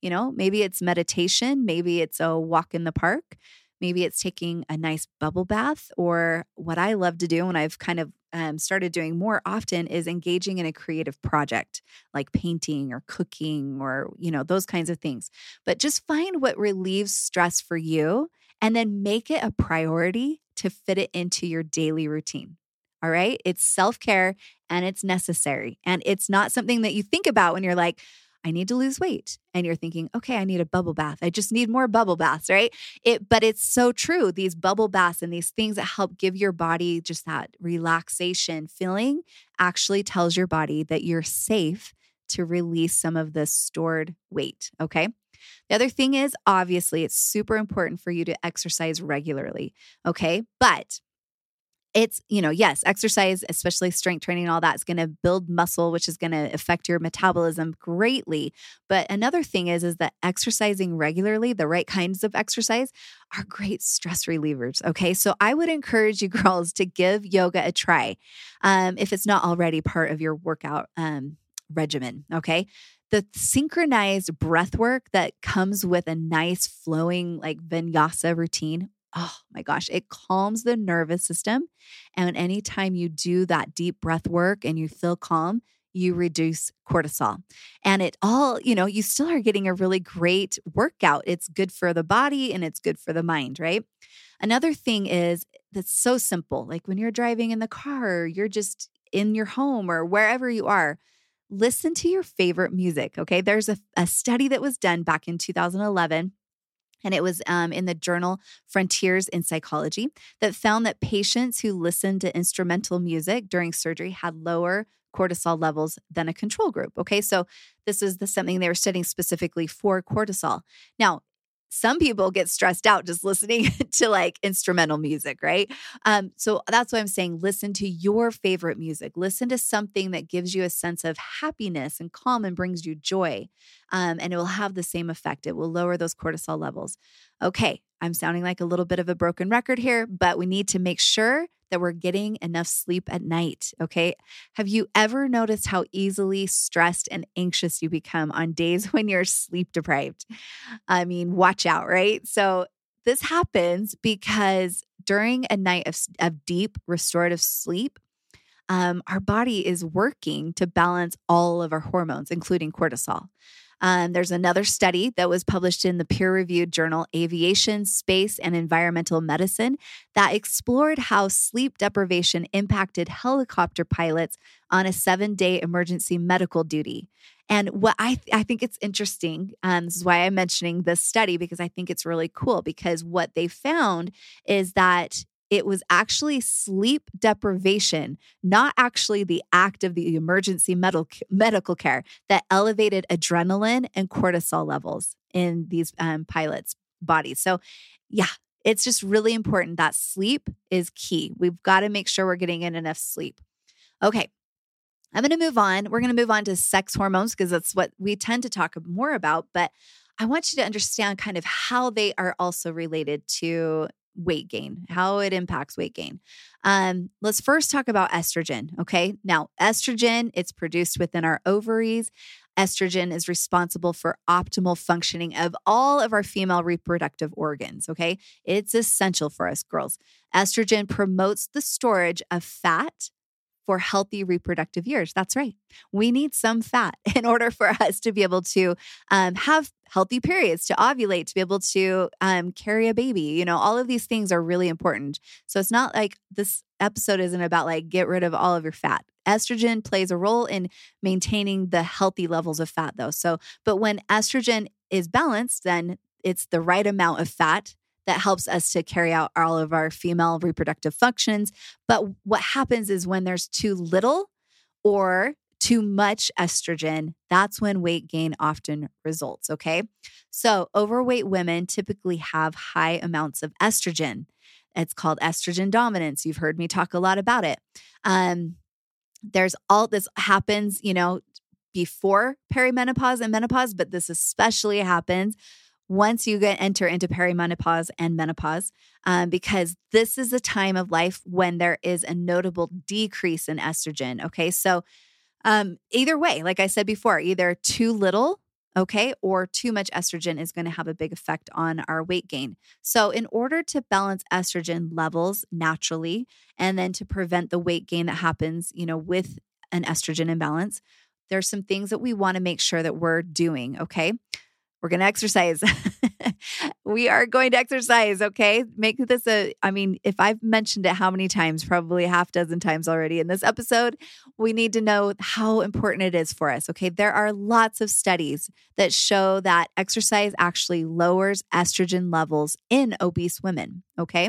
You know, maybe it's meditation, maybe it's a walk in the park, maybe it's taking a nice bubble bath, or what I love to do and I've kind of um, started doing more often is engaging in a creative project like painting or cooking or, you know, those kinds of things. But just find what relieves stress for you and then make it a priority to fit it into your daily routine. All right. It's self care and it's necessary. And it's not something that you think about when you're like, I need to lose weight. And you're thinking, okay, I need a bubble bath. I just need more bubble baths, right? It, but it's so true. These bubble baths and these things that help give your body just that relaxation feeling actually tells your body that you're safe to release some of the stored weight. Okay. The other thing is, obviously, it's super important for you to exercise regularly. Okay. But it's, you know, yes, exercise, especially strength training and all that is going to build muscle, which is going to affect your metabolism greatly. But another thing is, is that exercising regularly, the right kinds of exercise are great stress relievers. Okay. So I would encourage you *laughs* girls to give yoga a try um, if it's not already part of your workout um, regimen. Okay the synchronized breath work that comes with a nice flowing like vinyasa routine oh my gosh, it calms the nervous system. And anytime you do that deep breath work and you feel calm, you reduce cortisol. And it all, you know, you still are getting a really great workout. It's good for the body and it's good for the mind, right? Another thing is that's so simple. Like when you're driving in the car, you're just in your home or wherever you are, listen to your favorite music. Okay. There's a, a study that was done back in 2011 and it was um, in the journal Frontiers in Psychology that found that patients who listened to instrumental music during surgery had lower cortisol levels than a control group. Okay, so this is the something they were studying specifically for cortisol. Now, some people get stressed out just listening *laughs* to like instrumental music, right? Um, so that's why I'm saying listen to your favorite music. Listen to something that gives you a sense of happiness and calm and brings you joy. Um, and it will have the same effect. It will lower those cortisol levels. Okay, I'm sounding like a little bit of a broken record here, but we need to make sure that we're getting enough sleep at night. Okay. Have you ever noticed how easily stressed and anxious you become on days *laughs* when you're sleep deprived? I mean, watch out, right? So, this happens because during a night of, of deep restorative sleep, um, our body is working to balance all of our hormones, including cortisol. Um, there's another study that was published in the peer reviewed journal Aviation, Space, and Environmental Medicine that explored how sleep deprivation impacted helicopter pilots on a seven day emergency medical duty. And what I, th- I think it's interesting, um, this is why I'm mentioning this study because I think it's really cool. Because what they found is that it was actually sleep deprivation, not actually the act of the emergency medical medical care that elevated adrenaline and cortisol levels in these um, pilots' bodies. So, yeah, it's just really important that sleep is key. We've got to make sure we're getting in enough sleep. Okay. I'm going to move on. We're going to move on to sex hormones because that's what we tend to talk more about. But I want you to understand kind of how they are also related to weight gain, how it impacts weight gain. Um, let's first talk about estrogen. Okay. Now, estrogen, it's produced within our ovaries. Estrogen is responsible for optimal functioning of all of our female reproductive organs. Okay. It's essential for us girls. Estrogen promotes the storage of fat for healthy reproductive years. That's right. We need some fat *laughs* in order for us to be able to um, have healthy periods, to ovulate, to be able to um, carry a baby. You know, all of these things are really important. So it's not like this episode isn't about like get rid of all of your fat. Estrogen plays a role in maintaining the healthy levels of fat, though. So, but when estrogen is balanced, then it's the right amount of fat that helps us to carry out all of our female reproductive functions. But what happens is when there's too little or too much estrogen, that's when weight gain often results. Okay. So, overweight women typically have high amounts of estrogen. It's called estrogen dominance. You've heard me talk a lot about it. Um, there's all this happens, you know, before perimenopause and menopause, but this especially happens once you get enter into perimenopause and menopause, um, because this is a time of life when there is a notable decrease in estrogen. Okay, so um, either way, like I said before, either too little, okay, or too much estrogen is going to have a big effect on our weight gain. So, in order to balance estrogen levels naturally, and then to prevent the weight gain that happens, you know, with an estrogen imbalance, there's some things that we want to make sure that we're doing. Okay, we're going to exercise. *laughs* we are going to exercise, okay? Make this a, I mean, if I've mentioned it how many times, probably half dozen times already in this episode, we need to know how important it is for us, okay? There are lots of studies that show that exercise actually lowers estrogen levels in obese women, okay?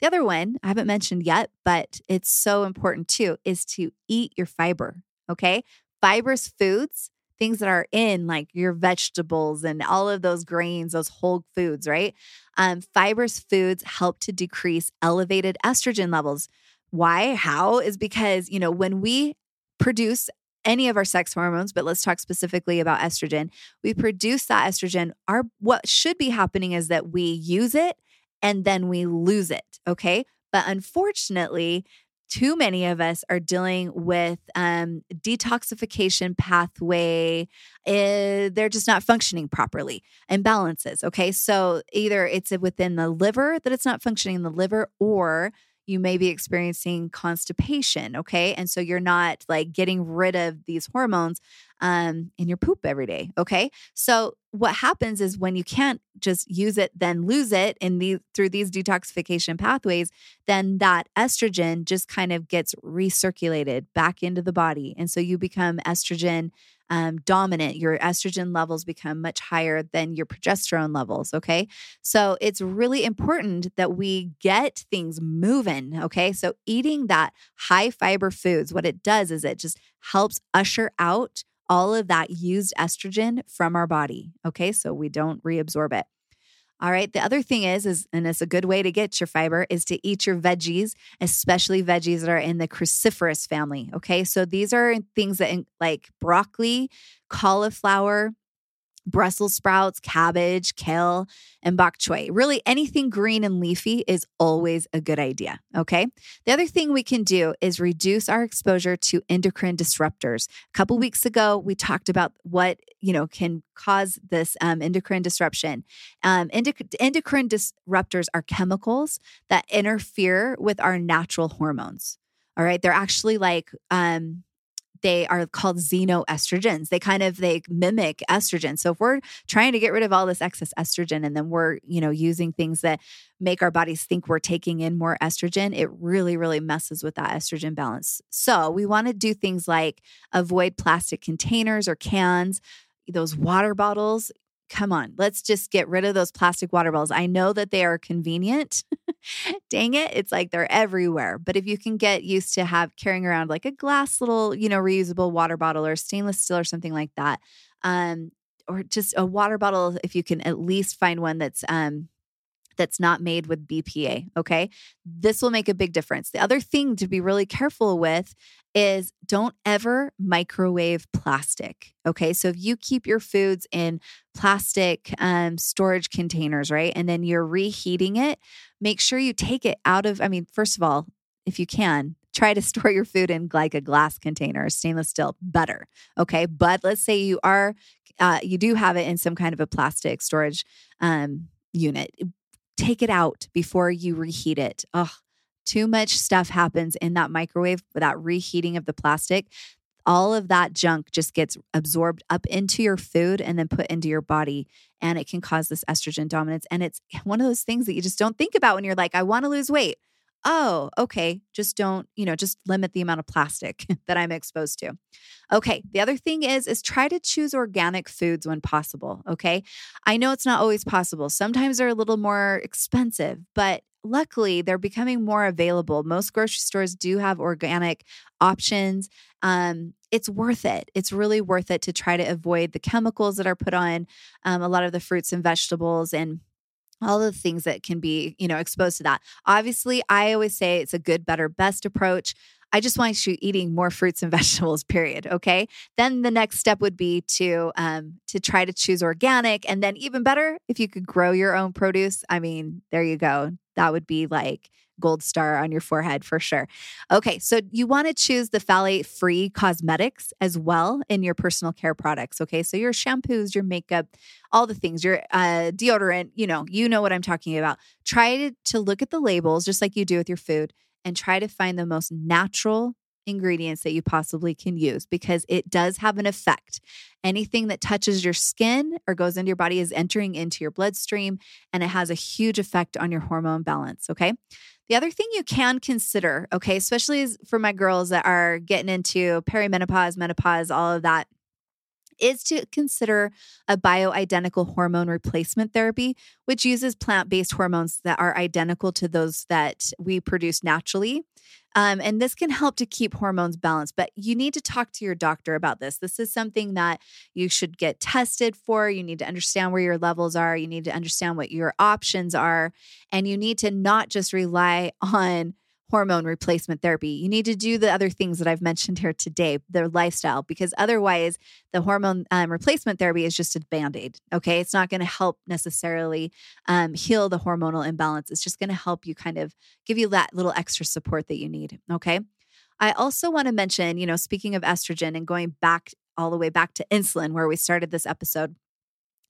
The other one I haven't mentioned yet, but it's so important too, is to eat your fiber, okay? Fibrous foods things that are in like your vegetables and all of those grains, those whole foods, right? Um, fibrous foods help to decrease elevated estrogen levels. Why? How? Is because, you know, when we produce any of our sex hormones, but let's talk specifically about estrogen. We produce that estrogen. Our what should be happening is that we use it and then we lose it. Okay. But unfortunately, too many of us are dealing with um, detoxification pathway. Uh, they're just not functioning properly, imbalances. Okay. So either it's within the liver that it's not functioning in the liver, or you may be experiencing constipation. Okay. And so you're not like getting rid of these hormones um, in your poop every day. Okay. So what happens is when you can't just use it, then lose it in the through these detoxification pathways, then that estrogen just kind of gets recirculated back into the body. And so you become estrogen um, dominant, your estrogen levels become much higher than your progesterone levels. Okay. So it's really important that we get things moving. Okay. So eating that high fiber foods, what it does is it just helps usher out all of that used estrogen from our body. Okay. So we don't reabsorb it. All right. The other thing is, is and it's a good way to get your fiber is to eat your veggies, especially veggies that are in the cruciferous family. Okay. So these are things that like broccoli, cauliflower, Brussels sprouts, cabbage, kale, and bok choy. Really, anything green and leafy is always a good idea. Okay. The other thing we can do is reduce our exposure to endocrine disruptors. A couple weeks ago, we talked about what you know can cause this um, endocrine disruption. Um, endoc- endocrine disruptors are chemicals that interfere with our natural hormones. All right, they're actually like um, they are called xenoestrogens. They kind of they mimic estrogen. So if we're trying to get rid of all this excess estrogen and then we're, you know, using things that make our bodies think we're taking in more estrogen, it really really messes with that estrogen balance. So we want to do things like avoid plastic containers or cans, those water bottles, come on, let's just get rid of those plastic water bottles. I know that they are convenient. *laughs* Dang it, it's like they're everywhere. But if you can get used to have carrying around like a glass little, you know, reusable water bottle or stainless steel or something like that, um, or just a water bottle, if you can at least find one that's um, that's not made with BPA. Okay. This will make a big difference. The other thing to be really careful with is don't ever microwave plastic. Okay. So if you keep your foods in plastic um, storage containers, right, and then you're reheating it, make sure you take it out of, I mean, first of all, if you can, try to *laughs* store your food in like a glass container, stainless steel, better. Okay. But let's say you are, uh, you do have it in some kind of a plastic storage um, unit take it out before you reheat it. Ugh, too much stuff happens in that microwave with that reheating of the plastic. All of that junk just gets absorbed up into your food and then put into your body. And it can cause this estrogen dominance. And it's one of those things that you just don't think about when you're like, I want to lose weight. Oh, okay, just don't, you know, just limit the amount of plastic *laughs* that I'm exposed to. Okay, the other thing is is try to choose organic foods when possible, okay? I know it's not always possible. Sometimes they're a little more expensive, but luckily they're becoming more available. Most grocery stores do have organic options. Um, it's worth it. It's really worth it to try to avoid the chemicals that are put on um, a lot of the fruits and vegetables and all the things that can be, you know, exposed to that. Obviously, I always say it's a good, better, best approach. I just want you eating more fruits and *laughs* vegetables. Period. Okay. Then the next step would be to um, to try to choose organic, and then even better if you could grow your own produce. I mean, there you go. That would be like gold star on your forehead for sure. Okay, so you want to choose the phthalate free cosmetics as well in your personal care products. Okay, so your shampoos, your makeup, all the things, your uh, deodorant, you know, you know what I'm talking about. Try to, to look at the labels just like you do with your food and try to find the most natural ingredients that you possibly can use because it does have an effect. Anything that touches your skin or goes into your body is entering into your bloodstream and it has a huge effect on your hormone balance. Okay. The other thing you can consider, okay, especially for my girls that are getting into perimenopause, menopause, all of that, is to consider a bioidentical hormone replacement therapy, which uses plant based hormones that are identical to those that we produce naturally. Um, and this can help to keep hormones balanced, but you need to talk to your doctor about this. This is something that you should get tested for. You need to understand where your levels are. You need to understand what your options are. And you need to not just rely *laughs* on hormone replacement therapy. You need to do the other things that I've mentioned here today, their lifestyle, because otherwise, the hormone um, replacement therapy is just a band aid. Okay. It's not going to help necessarily um, heal the hormonal imbalance. It's just going to help you kind of give you that little extra support that you need. Okay. I also want to mention, you know, speaking of estrogen and going back all the way back to insulin, where we started this episode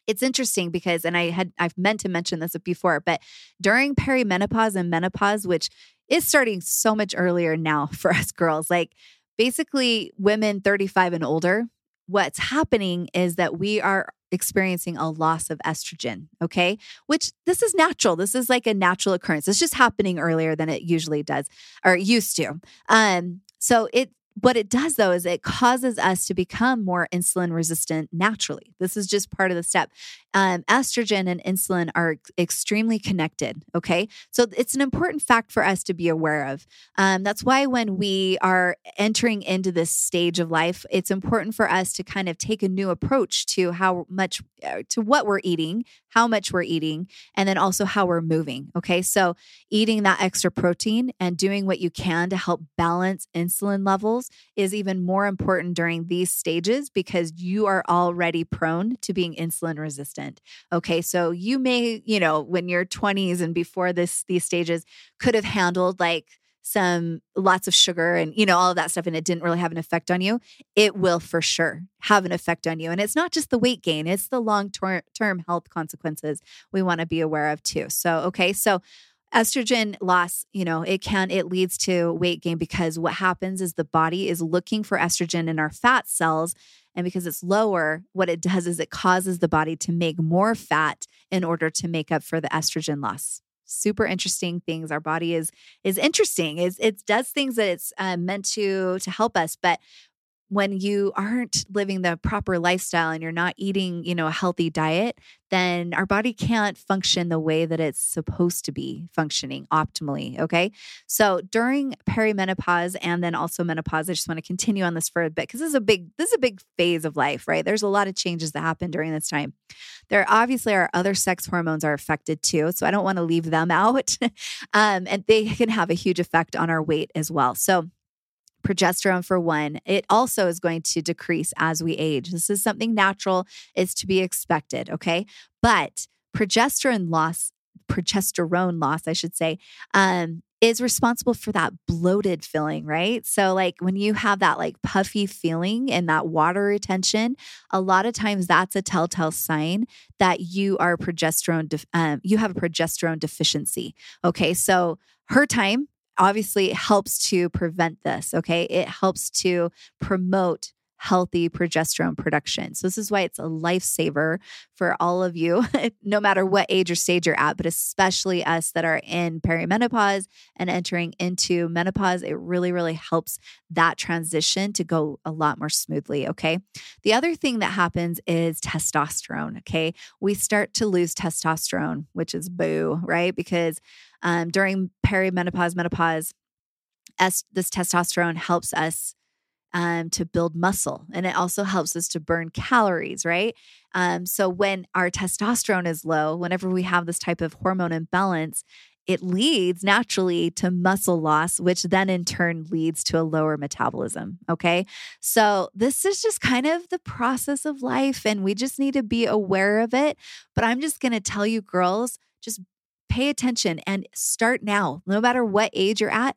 it's interesting because and i had i've meant to mention this before but during perimenopause and menopause which is starting so much earlier now *laughs* for us girls. Like basically, women 35 and older, what's happening is that we are experiencing a loss of estrogen, okay? Which this is natural. This is like a natural occurrence. It's just happening earlier than it usually does or used to. Um so it what it does though is it causes us to become more insulin resistant naturally. This is just part of the step. Um, estrogen and insulin are extremely connected. Okay. So it's an important fact for us to be aware of. Um, that's why when we are entering into this stage of life, it's important for us to kind of take a new approach to how much, uh, to what we're eating, how much we're eating, and then also how we're moving. Okay. So eating that extra protein and doing what you can to help balance insulin levels is even more important during these stages because you are already prone to being insulin resistant. Okay. So you may, you know, when you're 20s and before this, these stages could have handled like some lots of sugar and you know all of that stuff and it didn't really have an effect on you it will for sure have an effect on you. And it's not just the weight gain it's the long term health consequences we want to be aware of too. So okay so estrogen loss you know it can it leads to weight gain because what happens is the body is looking for estrogen in our fat cells and because it's lower what it does is it causes the body to make more fat in order to make up for the estrogen loss super interesting things. Our body is is interesting. Is it does things that it's uh, meant to to help us but when you aren't living the proper lifestyle and you're not eating, you know, a healthy diet, then our body can't function the way that it's supposed to be functioning optimally. Okay. So during perimenopause and then also menopause, I just want to continue on this for a bit because this is a big, this is a big phase of life, right? There's a lot of changes that happen during this time. There obviously are other sex hormones are affected too. So I don't want to leave them *laughs* out. um, and they can have a huge effect on our weight as well. So progesterone for one it also is going to decrease as we age this is something natural is to be expected okay but progesterone loss progesterone loss i should say um, is responsible for that bloated feeling, right? So, like when you have that like puffy feeling and that water retention, a lot of times that's a telltale sign that you are progesterone, def- um, you have a progesterone deficiency. Okay. So, her time obviously it helps to prevent this. Okay. It helps to promote healthy progesterone production. So, this is why it's a lifesaver for all of you, *laughs* no matter what age or stage you're at, but especially us that are in perimenopause and entering into menopause. It really, really helps that transition to go a lot more smoothly. Okay. The other thing that happens is testosterone. Okay. We start to lose testosterone, which is boo, right? Because um, during perimenopause, menopause, as this testosterone helps us um, to build muscle and it also helps us to burn calories, right? Um, so when our testosterone is low, whenever we have this type of hormone imbalance, it leads naturally to muscle loss, which then in turn leads to a lower metabolism. Okay. So, this is just kind of the process of life, and we just need to be aware of it. But I'm just going to tell you, girls, just pay attention and start now, no matter what age you're at.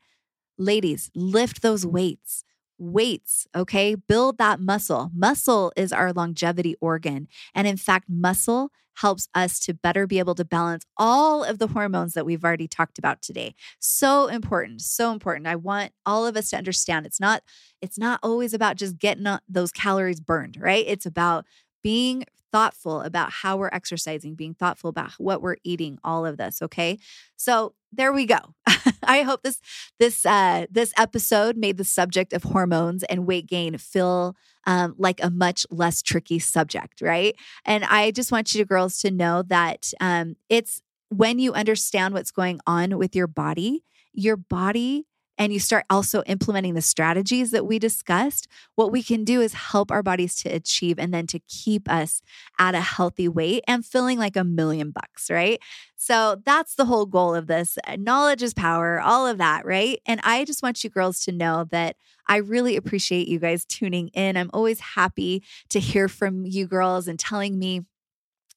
Ladies, lift those weights weights, okay? Build that muscle. Muscle is our longevity organ. And in fact, muscle helps us to better be able to balance all of the hormones that we've already talked about today. So important, so important. I want all of us to understand it's not it's not always about just getting uh, those calories burned, right? It's about being thoughtful about how we're exercising, being thoughtful about what we're eating, all of this, okay? So, there we go. *laughs* I hope this this uh this episode made the subject of hormones and weight gain feel um, like a much less tricky subject, right? And I just want you girls to know that um, it's when you understand what's going on with your body, your body and you start also implementing the strategies that we discussed, what we can do is help our bodies to achieve and then to keep us at a healthy weight and feeling like a million bucks, right? So that's the whole goal of this. Uh, knowledge is power, all of that, right? And I just want you girls to know that I really appreciate you guys tuning in. I'm always happy to hear from you girls and telling me,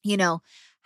you know,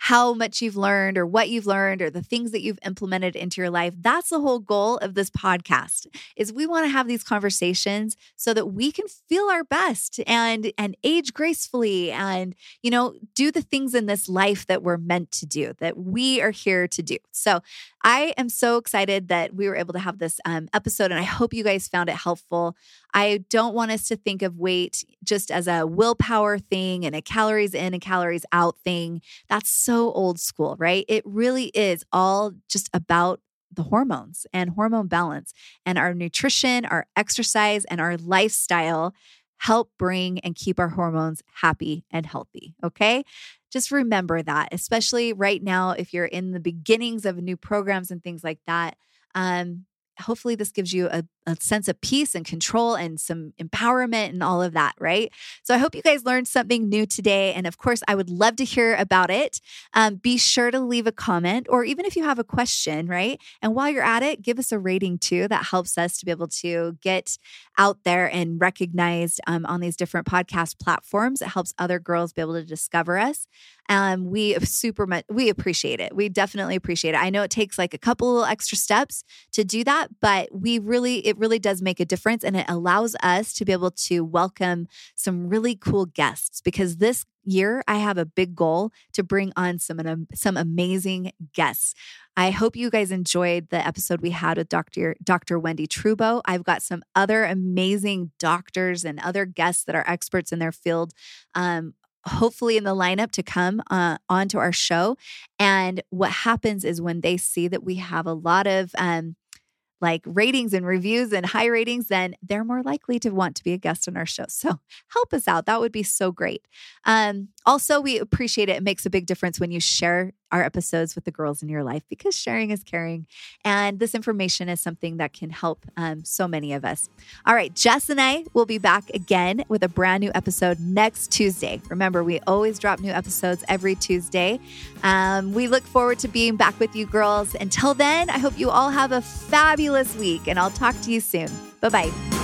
how much you've learned or what you've learned or the things that you've implemented into your life. That's the whole goal of this podcast. Is we want to have these conversations so that we can feel our best and and age gracefully and you know, do the things in this life that we're meant to do, that we are here to do. So, I am so excited that we were able to have this um, episode and I hope you guys found it helpful. I don't want us to think of weight just as a willpower thing and a calories in and calories out thing. That's so old school, right? It really is all just about the hormones and hormone balance and our nutrition, our exercise, and our lifestyle help bring and keep our hormones happy and healthy. Okay. Just remember that, especially right now, if you're in the beginnings of new programs and things like that. Um, hopefully this gives you a, a, sense of peace and control and some empowerment and all of that, right? So I hope you guys learned something new today. And of course, I would love to hear about it. Um, be sure to leave a comment or even if you have a question, right? And while you're at it, give us a rating too. That helps us to be able to get out there and recognized um, on these different podcast platforms. It helps other girls be able to discover us. Um, we super much we appreciate it. We definitely appreciate it. I know it takes like a couple extra steps to do that, but we really it really does make a difference, and it allows us to be able to welcome some really cool guests because this year I have a big goal to bring on some some amazing guests. I hope you guys enjoyed the episode we had with Dr. Dr. Wendy Trubow. I've got some other amazing doctors and other guests that are experts in their field um, hopefully in the lineup to come uh, onto our show. And what happens is when they see that we have a lot of um, like ratings and reviews and high ratings, then they're more likely to want to be a guest on our show. So help us out. That would be so great. Um, also, we appreciate it. It makes a big difference when you share our episodes with the girls in your life because sharing is caring. And this information is something that can help um, so many of us. All right, Jess and I will be back again with a brand new episode next Tuesday. Remember, we always drop new episodes every Tuesday. Um, we look forward to being back with you girls. Until then, I hope you all have a fabulous week and I'll talk to you soon. Bye bye.